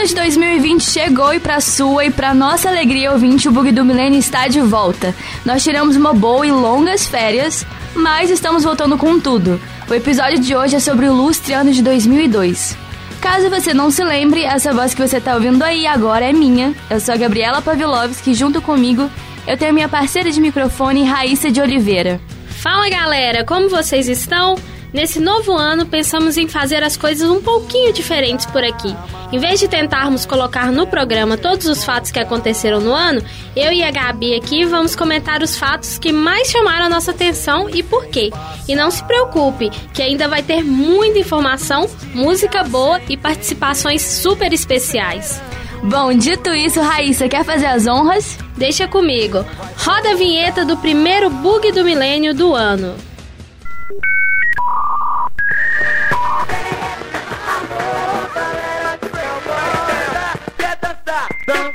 ano de 2020 chegou e pra sua e pra nossa alegria ouvinte, o Bug do Milênio está de volta. Nós tiramos uma boa e longas férias, mas estamos voltando com tudo. O episódio de hoje é sobre o lustre ano de 2002. Caso você não se lembre, essa voz que você está ouvindo aí agora é minha. Eu sou a Gabriela Pavlovski, junto comigo eu tenho minha parceira de microfone, Raíssa de Oliveira. Fala galera, como vocês estão? Nesse novo ano, pensamos em fazer as coisas um pouquinho diferentes por aqui. Em vez de tentarmos colocar no programa todos os fatos que aconteceram no ano, eu e a Gabi aqui vamos comentar os fatos que mais chamaram a nossa atenção e por quê. E não se preocupe, que ainda vai ter muita informação, música boa e participações super especiais. Bom, dito isso, Raíssa, quer fazer as honras? Deixa comigo. Roda a vinheta do primeiro bug do milênio do ano.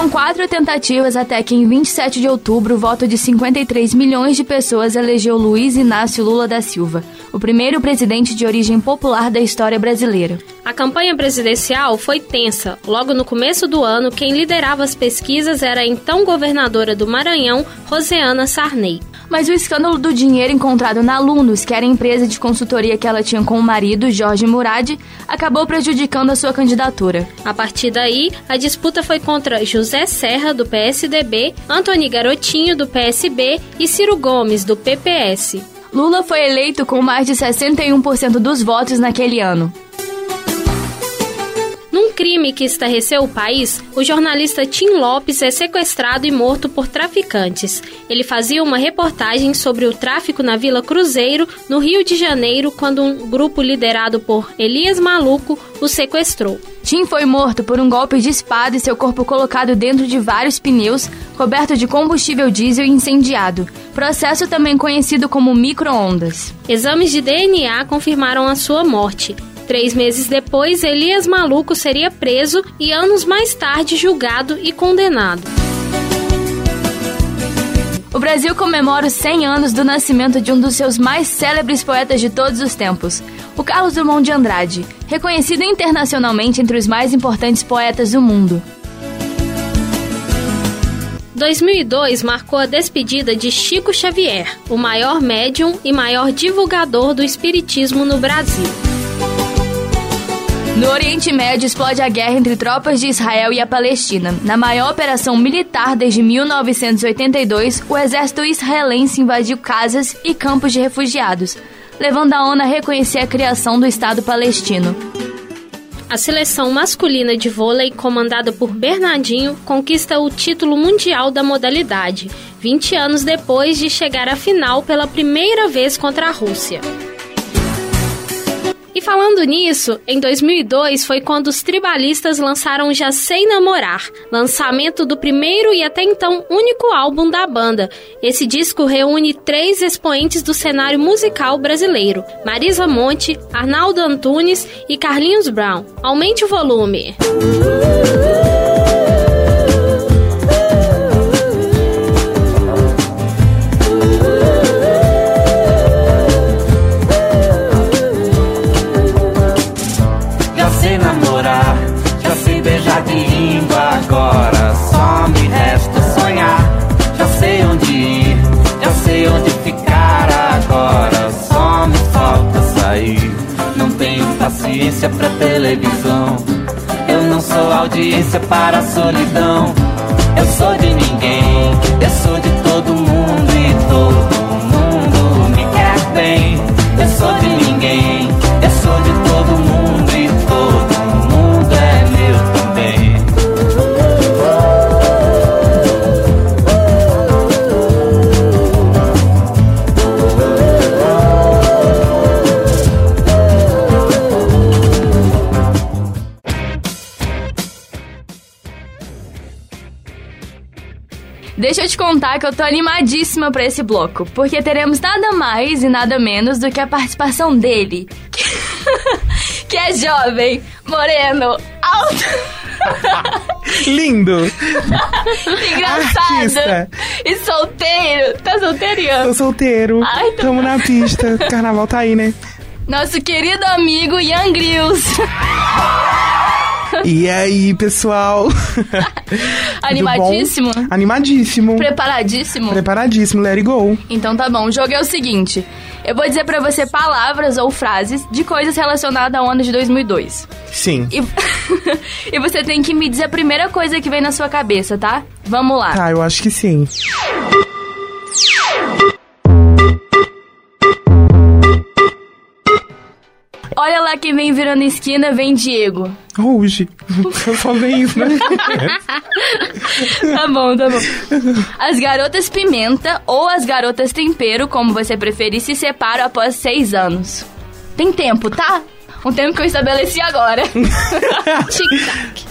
Foram quatro tentativas até que, em 27 de outubro, o voto de 53 milhões de pessoas elegeu Luiz Inácio Lula da Silva, o primeiro presidente de origem popular da história brasileira. A campanha presidencial foi tensa. Logo no começo do ano, quem liderava as pesquisas era a então governadora do Maranhão, Roseana Sarney. Mas o escândalo do dinheiro encontrado na Lundus, que era a empresa de consultoria que ela tinha com o marido, Jorge Murad, acabou prejudicando a sua candidatura. A partir daí, a disputa foi contra José Serra, do PSDB, Antony Garotinho, do PSB e Ciro Gomes, do PPS. Lula foi eleito com mais de 61% dos votos naquele ano. Num crime que estarreceu o país, o jornalista Tim Lopes é sequestrado e morto por traficantes. Ele fazia uma reportagem sobre o tráfico na Vila Cruzeiro, no Rio de Janeiro, quando um grupo liderado por Elias Maluco o sequestrou. Tim foi morto por um golpe de espada e seu corpo colocado dentro de vários pneus, coberto de combustível diesel e incendiado. Processo também conhecido como micro-ondas. Exames de DNA confirmaram a sua morte. Três meses depois, Elias Maluco seria preso e anos mais tarde julgado e condenado. O Brasil comemora os 100 anos do nascimento de um dos seus mais célebres poetas de todos os tempos, o Carlos Drummond de Andrade, reconhecido internacionalmente entre os mais importantes poetas do mundo. 2002 marcou a despedida de Chico Xavier, o maior médium e maior divulgador do espiritismo no Brasil. No Oriente Médio explode a guerra entre tropas de Israel e a Palestina. Na maior operação militar desde 1982, o exército israelense invadiu casas e campos de refugiados, levando a ONU a reconhecer a criação do Estado palestino. A seleção masculina de vôlei, comandada por Bernardinho, conquista o título mundial da modalidade, 20 anos depois de chegar à final pela primeira vez contra a Rússia. Falando nisso, em 2002 foi quando os tribalistas lançaram Já Sei Namorar, lançamento do primeiro e até então único álbum da banda. Esse disco reúne três expoentes do cenário musical brasileiro: Marisa Monte, Arnaldo Antunes e Carlinhos Brown. Aumente o volume. Já paciência pra televisão. Eu não sou audiência para a solidão. Eu sou de ninguém, eu sou de todo mundo e todo mundo me quer bem. Eu sou de ninguém, Deixa eu te contar que eu tô animadíssima pra esse bloco, porque teremos nada mais e nada menos do que a participação dele, que, que é jovem, moreno, alto, Lindo! engraçado Artista. e solteiro. Tá solteiriano? Tô solteiro. Ai, tá Tamo na pista. Carnaval tá aí, né? Nosso querido amigo Ian Grills. E aí, pessoal? Animadíssimo? Animadíssimo. Preparadíssimo? Preparadíssimo, let it go. Então tá bom, o jogo é o seguinte. Eu vou dizer pra você palavras ou frases de coisas relacionadas ao ano de 2002. Sim. E, e você tem que me dizer a primeira coisa que vem na sua cabeça, tá? Vamos lá. Tá, eu acho que sim. Olha lá quem vem virando esquina, vem Diego. Hoje. Só vem isso, né? Tá bom, tá bom. As garotas pimenta ou as garotas tempero, como você preferir, se separam após seis anos. Tem tempo, tá? Um tempo que eu estabeleci agora. Tic-tac.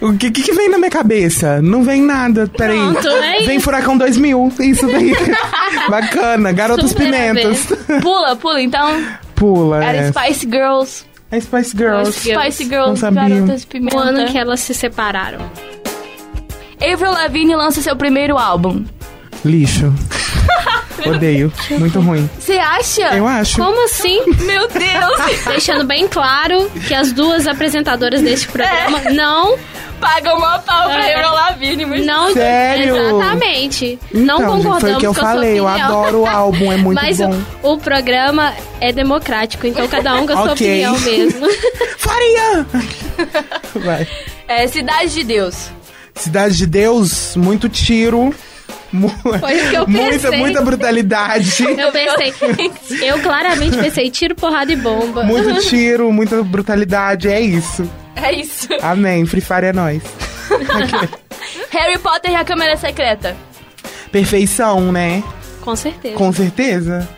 O que, que vem na minha cabeça? Não vem nada, peraí. Pronto, é Vem. Furacão 2000, isso daí. Bacana, Garotas Super a Pimentas. Pula, pula, então. Pula, Era é. Spice Girls. É Spice Girls. Spice Não Girls, sabia. garotas pimenta. O ano que elas se separaram. Avril Lavigne lança seu primeiro álbum. Lixo. Odeio. Muito ruim. Você acha? Eu acho. Como assim? Meu Deus! Deixando bem claro que as duas apresentadoras deste programa não, Paga uma pau pra É. Avril Lavigne. Mas... não... Sério? Exatamente. não Então, gente, concordamos Foi o que eu com a sua falei. Eu adoro o álbum, é muito Mas bom. o, o programa é democrático, então cada um com a sua Ok. opinião mesmo. Faria! Vai. É Cidade de Deus. Cidade de Deus, muito tiro. Foi o que eu muita, pensei. muita brutalidade. Eu pensei, eu claramente pensei tiro, porrada e bomba. Muito tiro, muita brutalidade. É isso. É isso. Amém. Free Fire é nóis. Harry Potter e a Câmara Secreta. Perfeição, né? Com certeza. Com certeza.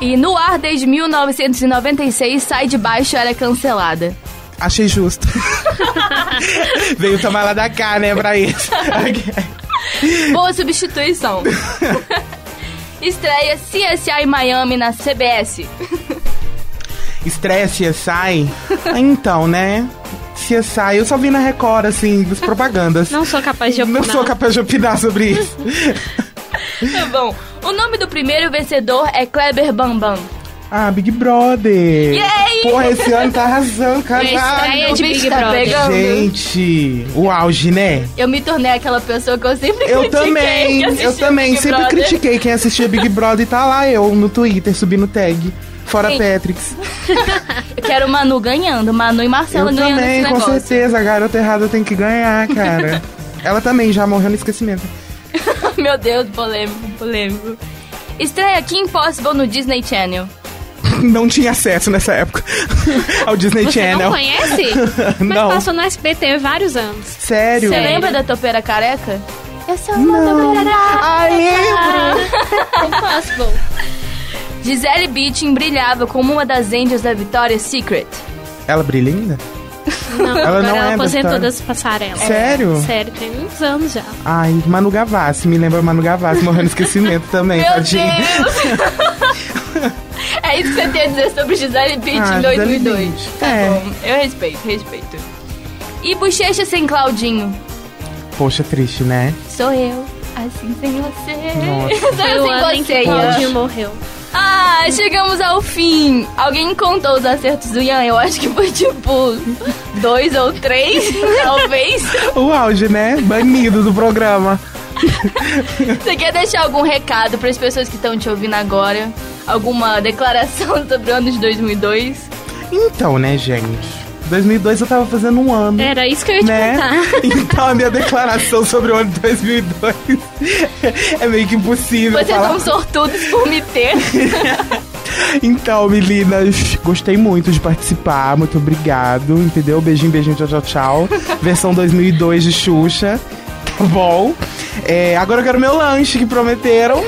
E no ar desde 1996, Sai de Baixo era cancelada. Achei justo. Veio tomar lá da cá, né, pra isso. Boa substituição. Estreia CSI Miami na CBS. Estreia CSI? Então, né? CSI, eu só vi na Record, assim, das propagandas. Não sou capaz de opinar. Não sou capaz de opinar sobre isso. Tá bom. O nome do primeiro vencedor é Kleber Bambam. Ah, Big Brother. Yay! Porra, esse ano tá arrasando, caralho. de o bicho Big tá Brother. pegando. Gente, o auge, né? Eu me tornei aquela pessoa que eu sempre Eu critiquei também, que assistia eu também, sempre Brother. critiquei quem assistia Big Brother e tá lá eu no Twitter subindo tag. Fora Sim. Patricks. Eu quero o Manu ganhando, Manu e Marcela Eu ganhando também, esse com certeza. A garota errada tem que ganhar, cara. Ela também já morreu no esquecimento. Meu Deus, polêmico, polêmico. Estreia Kim Possible no Disney Channel. Não tinha acesso nessa época ao Disney Você Channel. não conhece? Mas Não. passou no SBT há vários anos. Sério? Você lembra da topeira careca? Eu sou uma Não. topeira Ah, lembro. Impossible. Gisele Bündchen brilhava como uma das angels da Victoria's Secret. Ela brilha ainda? Não, Ela agora não ela é aposentou das passarelas. Sério? Sério, tem uns anos já. Ai, Manu Gavassi, me lembra Manu Gavassi, morreu no esquecimento também, Meu tadinha. Deus! é isso que você tem a dizer sobre Gisele Bündchen Ah, em Gisele 2002. Bündchen. Tá É. bom, eu respeito, respeito. E Bochecha sem Claudinho? Poxa, triste, né? Sou eu, assim sem você. Nossa. Sou eu ano sem em você. Claudinho morreu. Ah, chegamos ao fim. Alguém contou os acertos do Ian? Eu acho que foi tipo dois ou três, talvez. O auge, né? Banido do programa. Você quer deixar algum recado para as pessoas que estão te ouvindo agora? Alguma declaração sobre o ano de 2002? Então, né, gente? 2002 eu tava fazendo um ano. Era isso que eu ia te né? contar. Então a minha declaração sobre o ano de 2002 é meio que impossível Vocês falar. são sortudos por me ter. Então, meninas, gostei muito de participar, muito obrigado, entendeu? Beijinho, beijinho, tchau, tchau, tchau. Versão 2002 de Xuxa, tá bom? É, agora eu quero meu lanche que prometeram.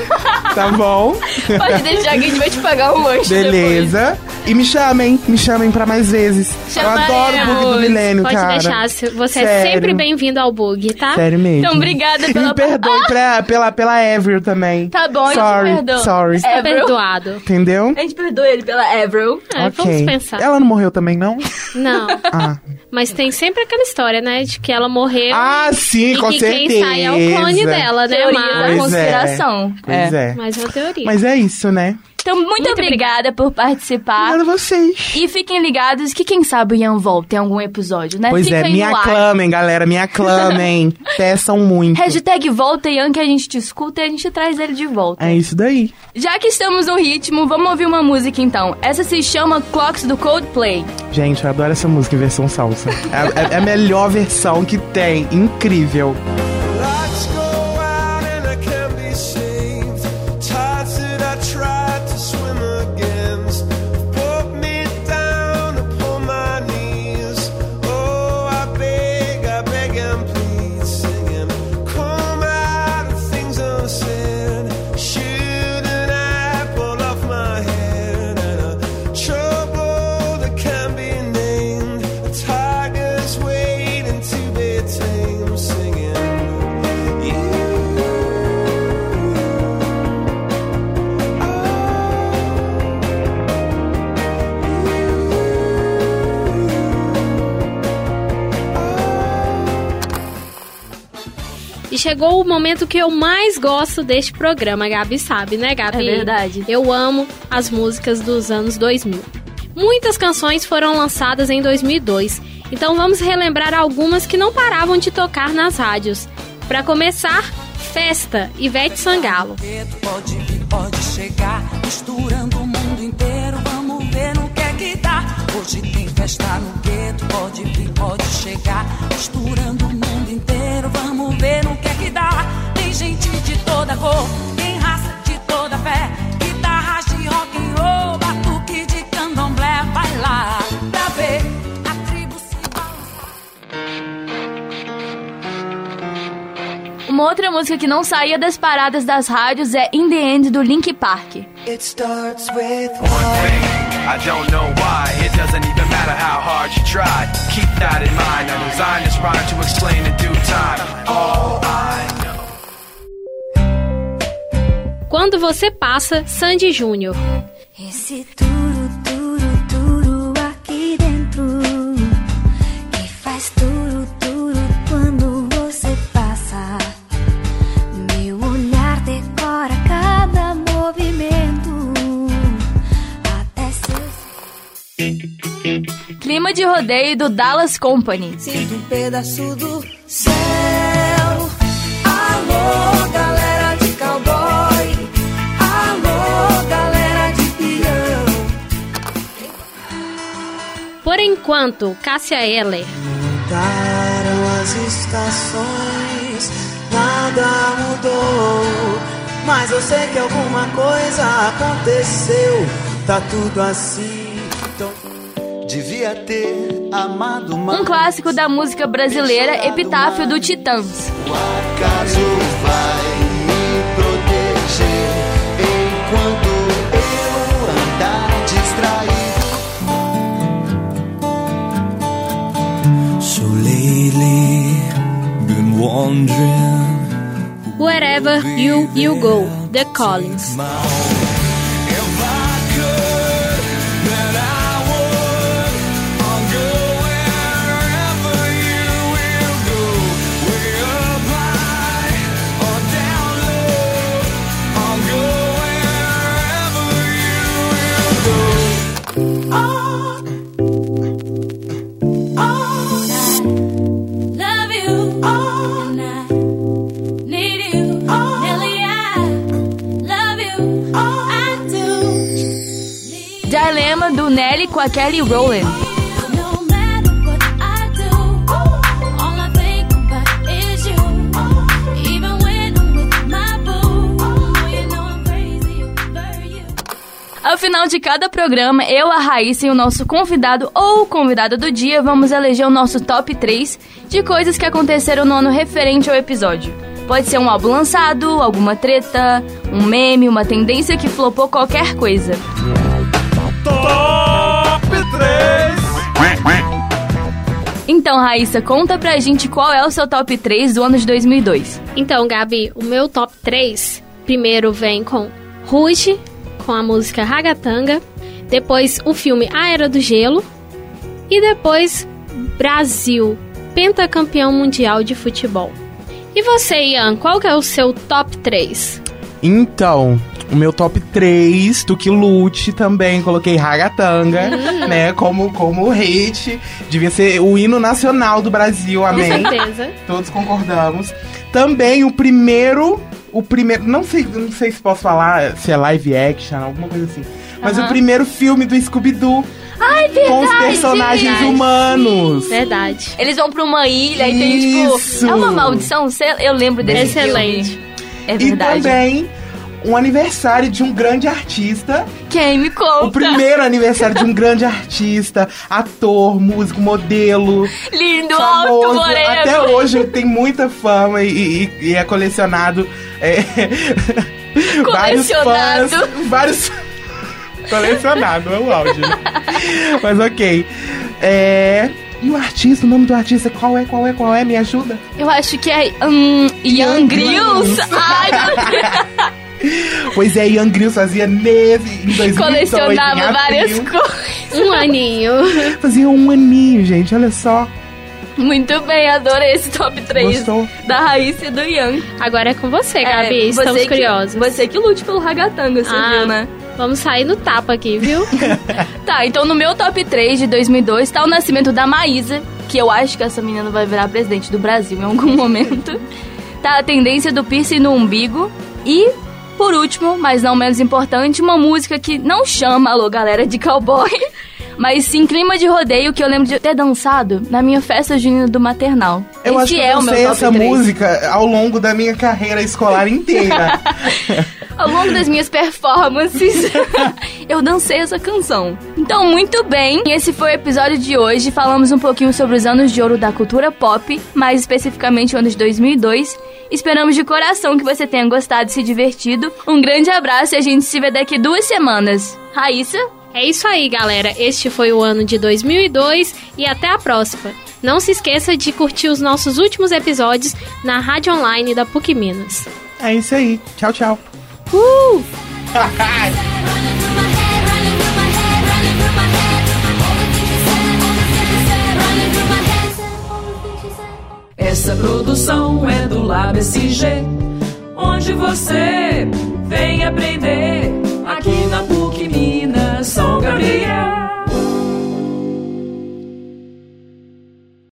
tá bom? Pode deixar que a gente vai te pagar um lanche Beleza. E me chamem, me chamem pra mais vezes. Eu adoro o bug do milênio, Pode cara. deixar, se- você é Sério. sempre bem-vindo ao bug, tá? Sério mesmo. Então, obrigada E pela... me perdoe pra, pela, pela Avril também. Tá bom, eu te sorry, perdoo. Sorry. Tá Avril? perdoado. Entendeu? A gente perdoa ele pela Avril. É, vamos pensar. Ela não morreu também, não? Não, Ah, mas tem sempre aquela história, né? De que ela morreu ah sim, e com que certeza. quem sai é o clone dela, né? Teoria Mas, Pois conspiração. Pois é. mas é uma teoria. Mas é isso, né? Então, muito, obrigada por participar. Obrigada a vocês. E fiquem ligados que quem sabe o Ian volta em algum episódio, né? Pois Fica é, me aclamem, galera, me aclamem. Peçam muito. Hashtag volta Ian que a gente te escuta e a gente traz ele de volta. É isso daí. Já que estamos no ritmo, vamos ouvir uma música então. Essa se chama Clocks do Coldplay. Gente, eu adoro essa música em versão salsa. É, é- é a melhor versão que tem. Incrível. Chegou o momento que eu mais gosto deste programa, a Gabi sabe, né, Gabi? É verdade. Eu amo as músicas dos anos 2000. Muitas canções foram lançadas em 2002, então vamos relembrar algumas que não paravam de tocar nas rádios. Pra começar, Festa, Ivete Sangalo. pode vir, pode chegar, misturando o mundo inteiro. Vamos ver no que é que dá. Hoje tem festa no gueto, pode vir, pode chegar, misturando o mundo inteiro. Vamos ver no que é dá. Tem gente de toda cor, tem raça de toda fé, guitarras de rock and roll, batuque de candomblé. Vai lá pra ver a tribo se. Uma outra música que não saía das paradas das rádios é In the End do Link Park. It starts with I don't know why, it doesn't even matter how hard you try. Keep that in mind, I designed this rhyme to explain in due time. All I know. Quando você passa, Sandy Júnior. Esse turu, turu, Clima de rodeio do Dallas Company. Sinto um pedaço do céu. Alô, galera de cowboy. Alô, galera de peão. Por enquanto, Cássia Eller. Mudaram as estações, nada mudou. Mas eu sei que alguma coisa aconteceu. Tá tudo assim. Devia ter amado mais. Um clássico da música brasileira, Epitáfio do Titãs. O acaso vai me proteger enquanto eu andar distraído. So lately, been wondering. Wherever You You Go, The Collins. Crazy over you. Ao final de cada programa, eu, a Raíssa e o nosso convidado ou convidada do dia vamos eleger o nosso top 3 de coisas que aconteceram no ano referente ao episódio. Pode ser um álbum lançado, alguma treta, um meme, uma tendência que flopou qualquer coisa. Top 3! Então, Raíssa, conta pra gente qual é o seu top 3 do ano de 2002. Então, Gabi, o meu top 3 primeiro vem com Ruge, com a música Ragatanga, depois o filme A Era do Gelo e depois Brasil, pentacampeão mundial de futebol. E você, Ian, qual que é o seu top 3? Então, o meu top 3 do que lute também coloquei Ragatanga, né? Como, como hit. Devia ser o hino nacional do Brasil, Com amém? certeza. Todos concordamos. Também o primeiro. O primeiro. Não sei, não sei se posso falar se é live action, alguma coisa assim. Mas o primeiro filme do Scooby-Doo. Ai, Com os personagens verdade. humanos. Verdade. Eles vão pra uma ilha e tem, tipo... Isso. É uma maldição? Eu lembro desse Excelente. filme. É E verdade. também um aniversário de um grande artista. Quem me conta? O primeiro aniversário de um grande artista, ator, músico, modelo. Lindo, alto, famoso. moreno. Até hoje tem muita fama e, e- e é colecionado. é, vários Colecionado. fãs. Vários. colecionado, é o áudio. Mas ok. É. E o artista, o nome do artista, qual é, qual é, qual é? Me ajuda? Eu acho que é um, Young Young Grills. Ai. Pois é, Ian Grills fazia nesse, em 2002, Colecionava em várias coisas. Um aninho. Fazia um aninho, gente, olha só. Muito bem, adorei esse top 3 Gostou? da Raíssa e do Ian. Agora é com você, Gabi. É, Estamos você que- curiosos. Você que lute pelo ragatanga, você Ah. viu, né? Vamos sair no tapa aqui, viu? Tá, então no meu top 3 de 2002 tá o nascimento da Maísa, que eu acho que essa menina vai virar presidente do Brasil em algum momento. Tá a tendência do piercing no umbigo. E, por último, mas não menos importante, uma música que não chama Alô Galera de Cowboy, mas sim clima de rodeio que eu lembro de ter dançado na minha festa junina do maternal. Eu Esse acho que é eu o meu essa 3. música ao longo da minha carreira escolar inteira. Ao longo das minhas performances, eu dancei essa canção. Então, muito bem, esse foi o episódio de hoje. Falamos um pouquinho sobre os anos de ouro da cultura pop, mais especificamente o ano de 2002. Esperamos de coração que você tenha gostado e se divertido. Um grande abraço e a gente se vê daqui duas semanas. Raíssa? É isso aí, galera. Este foi o ano de 2002 e até a próxima. Não se esqueça de curtir os nossos últimos episódios na rádio online da PUC Minas. é isso aí. Tchau, tchau. Uh! Essa produção é do Lab SG, onde você vem aprender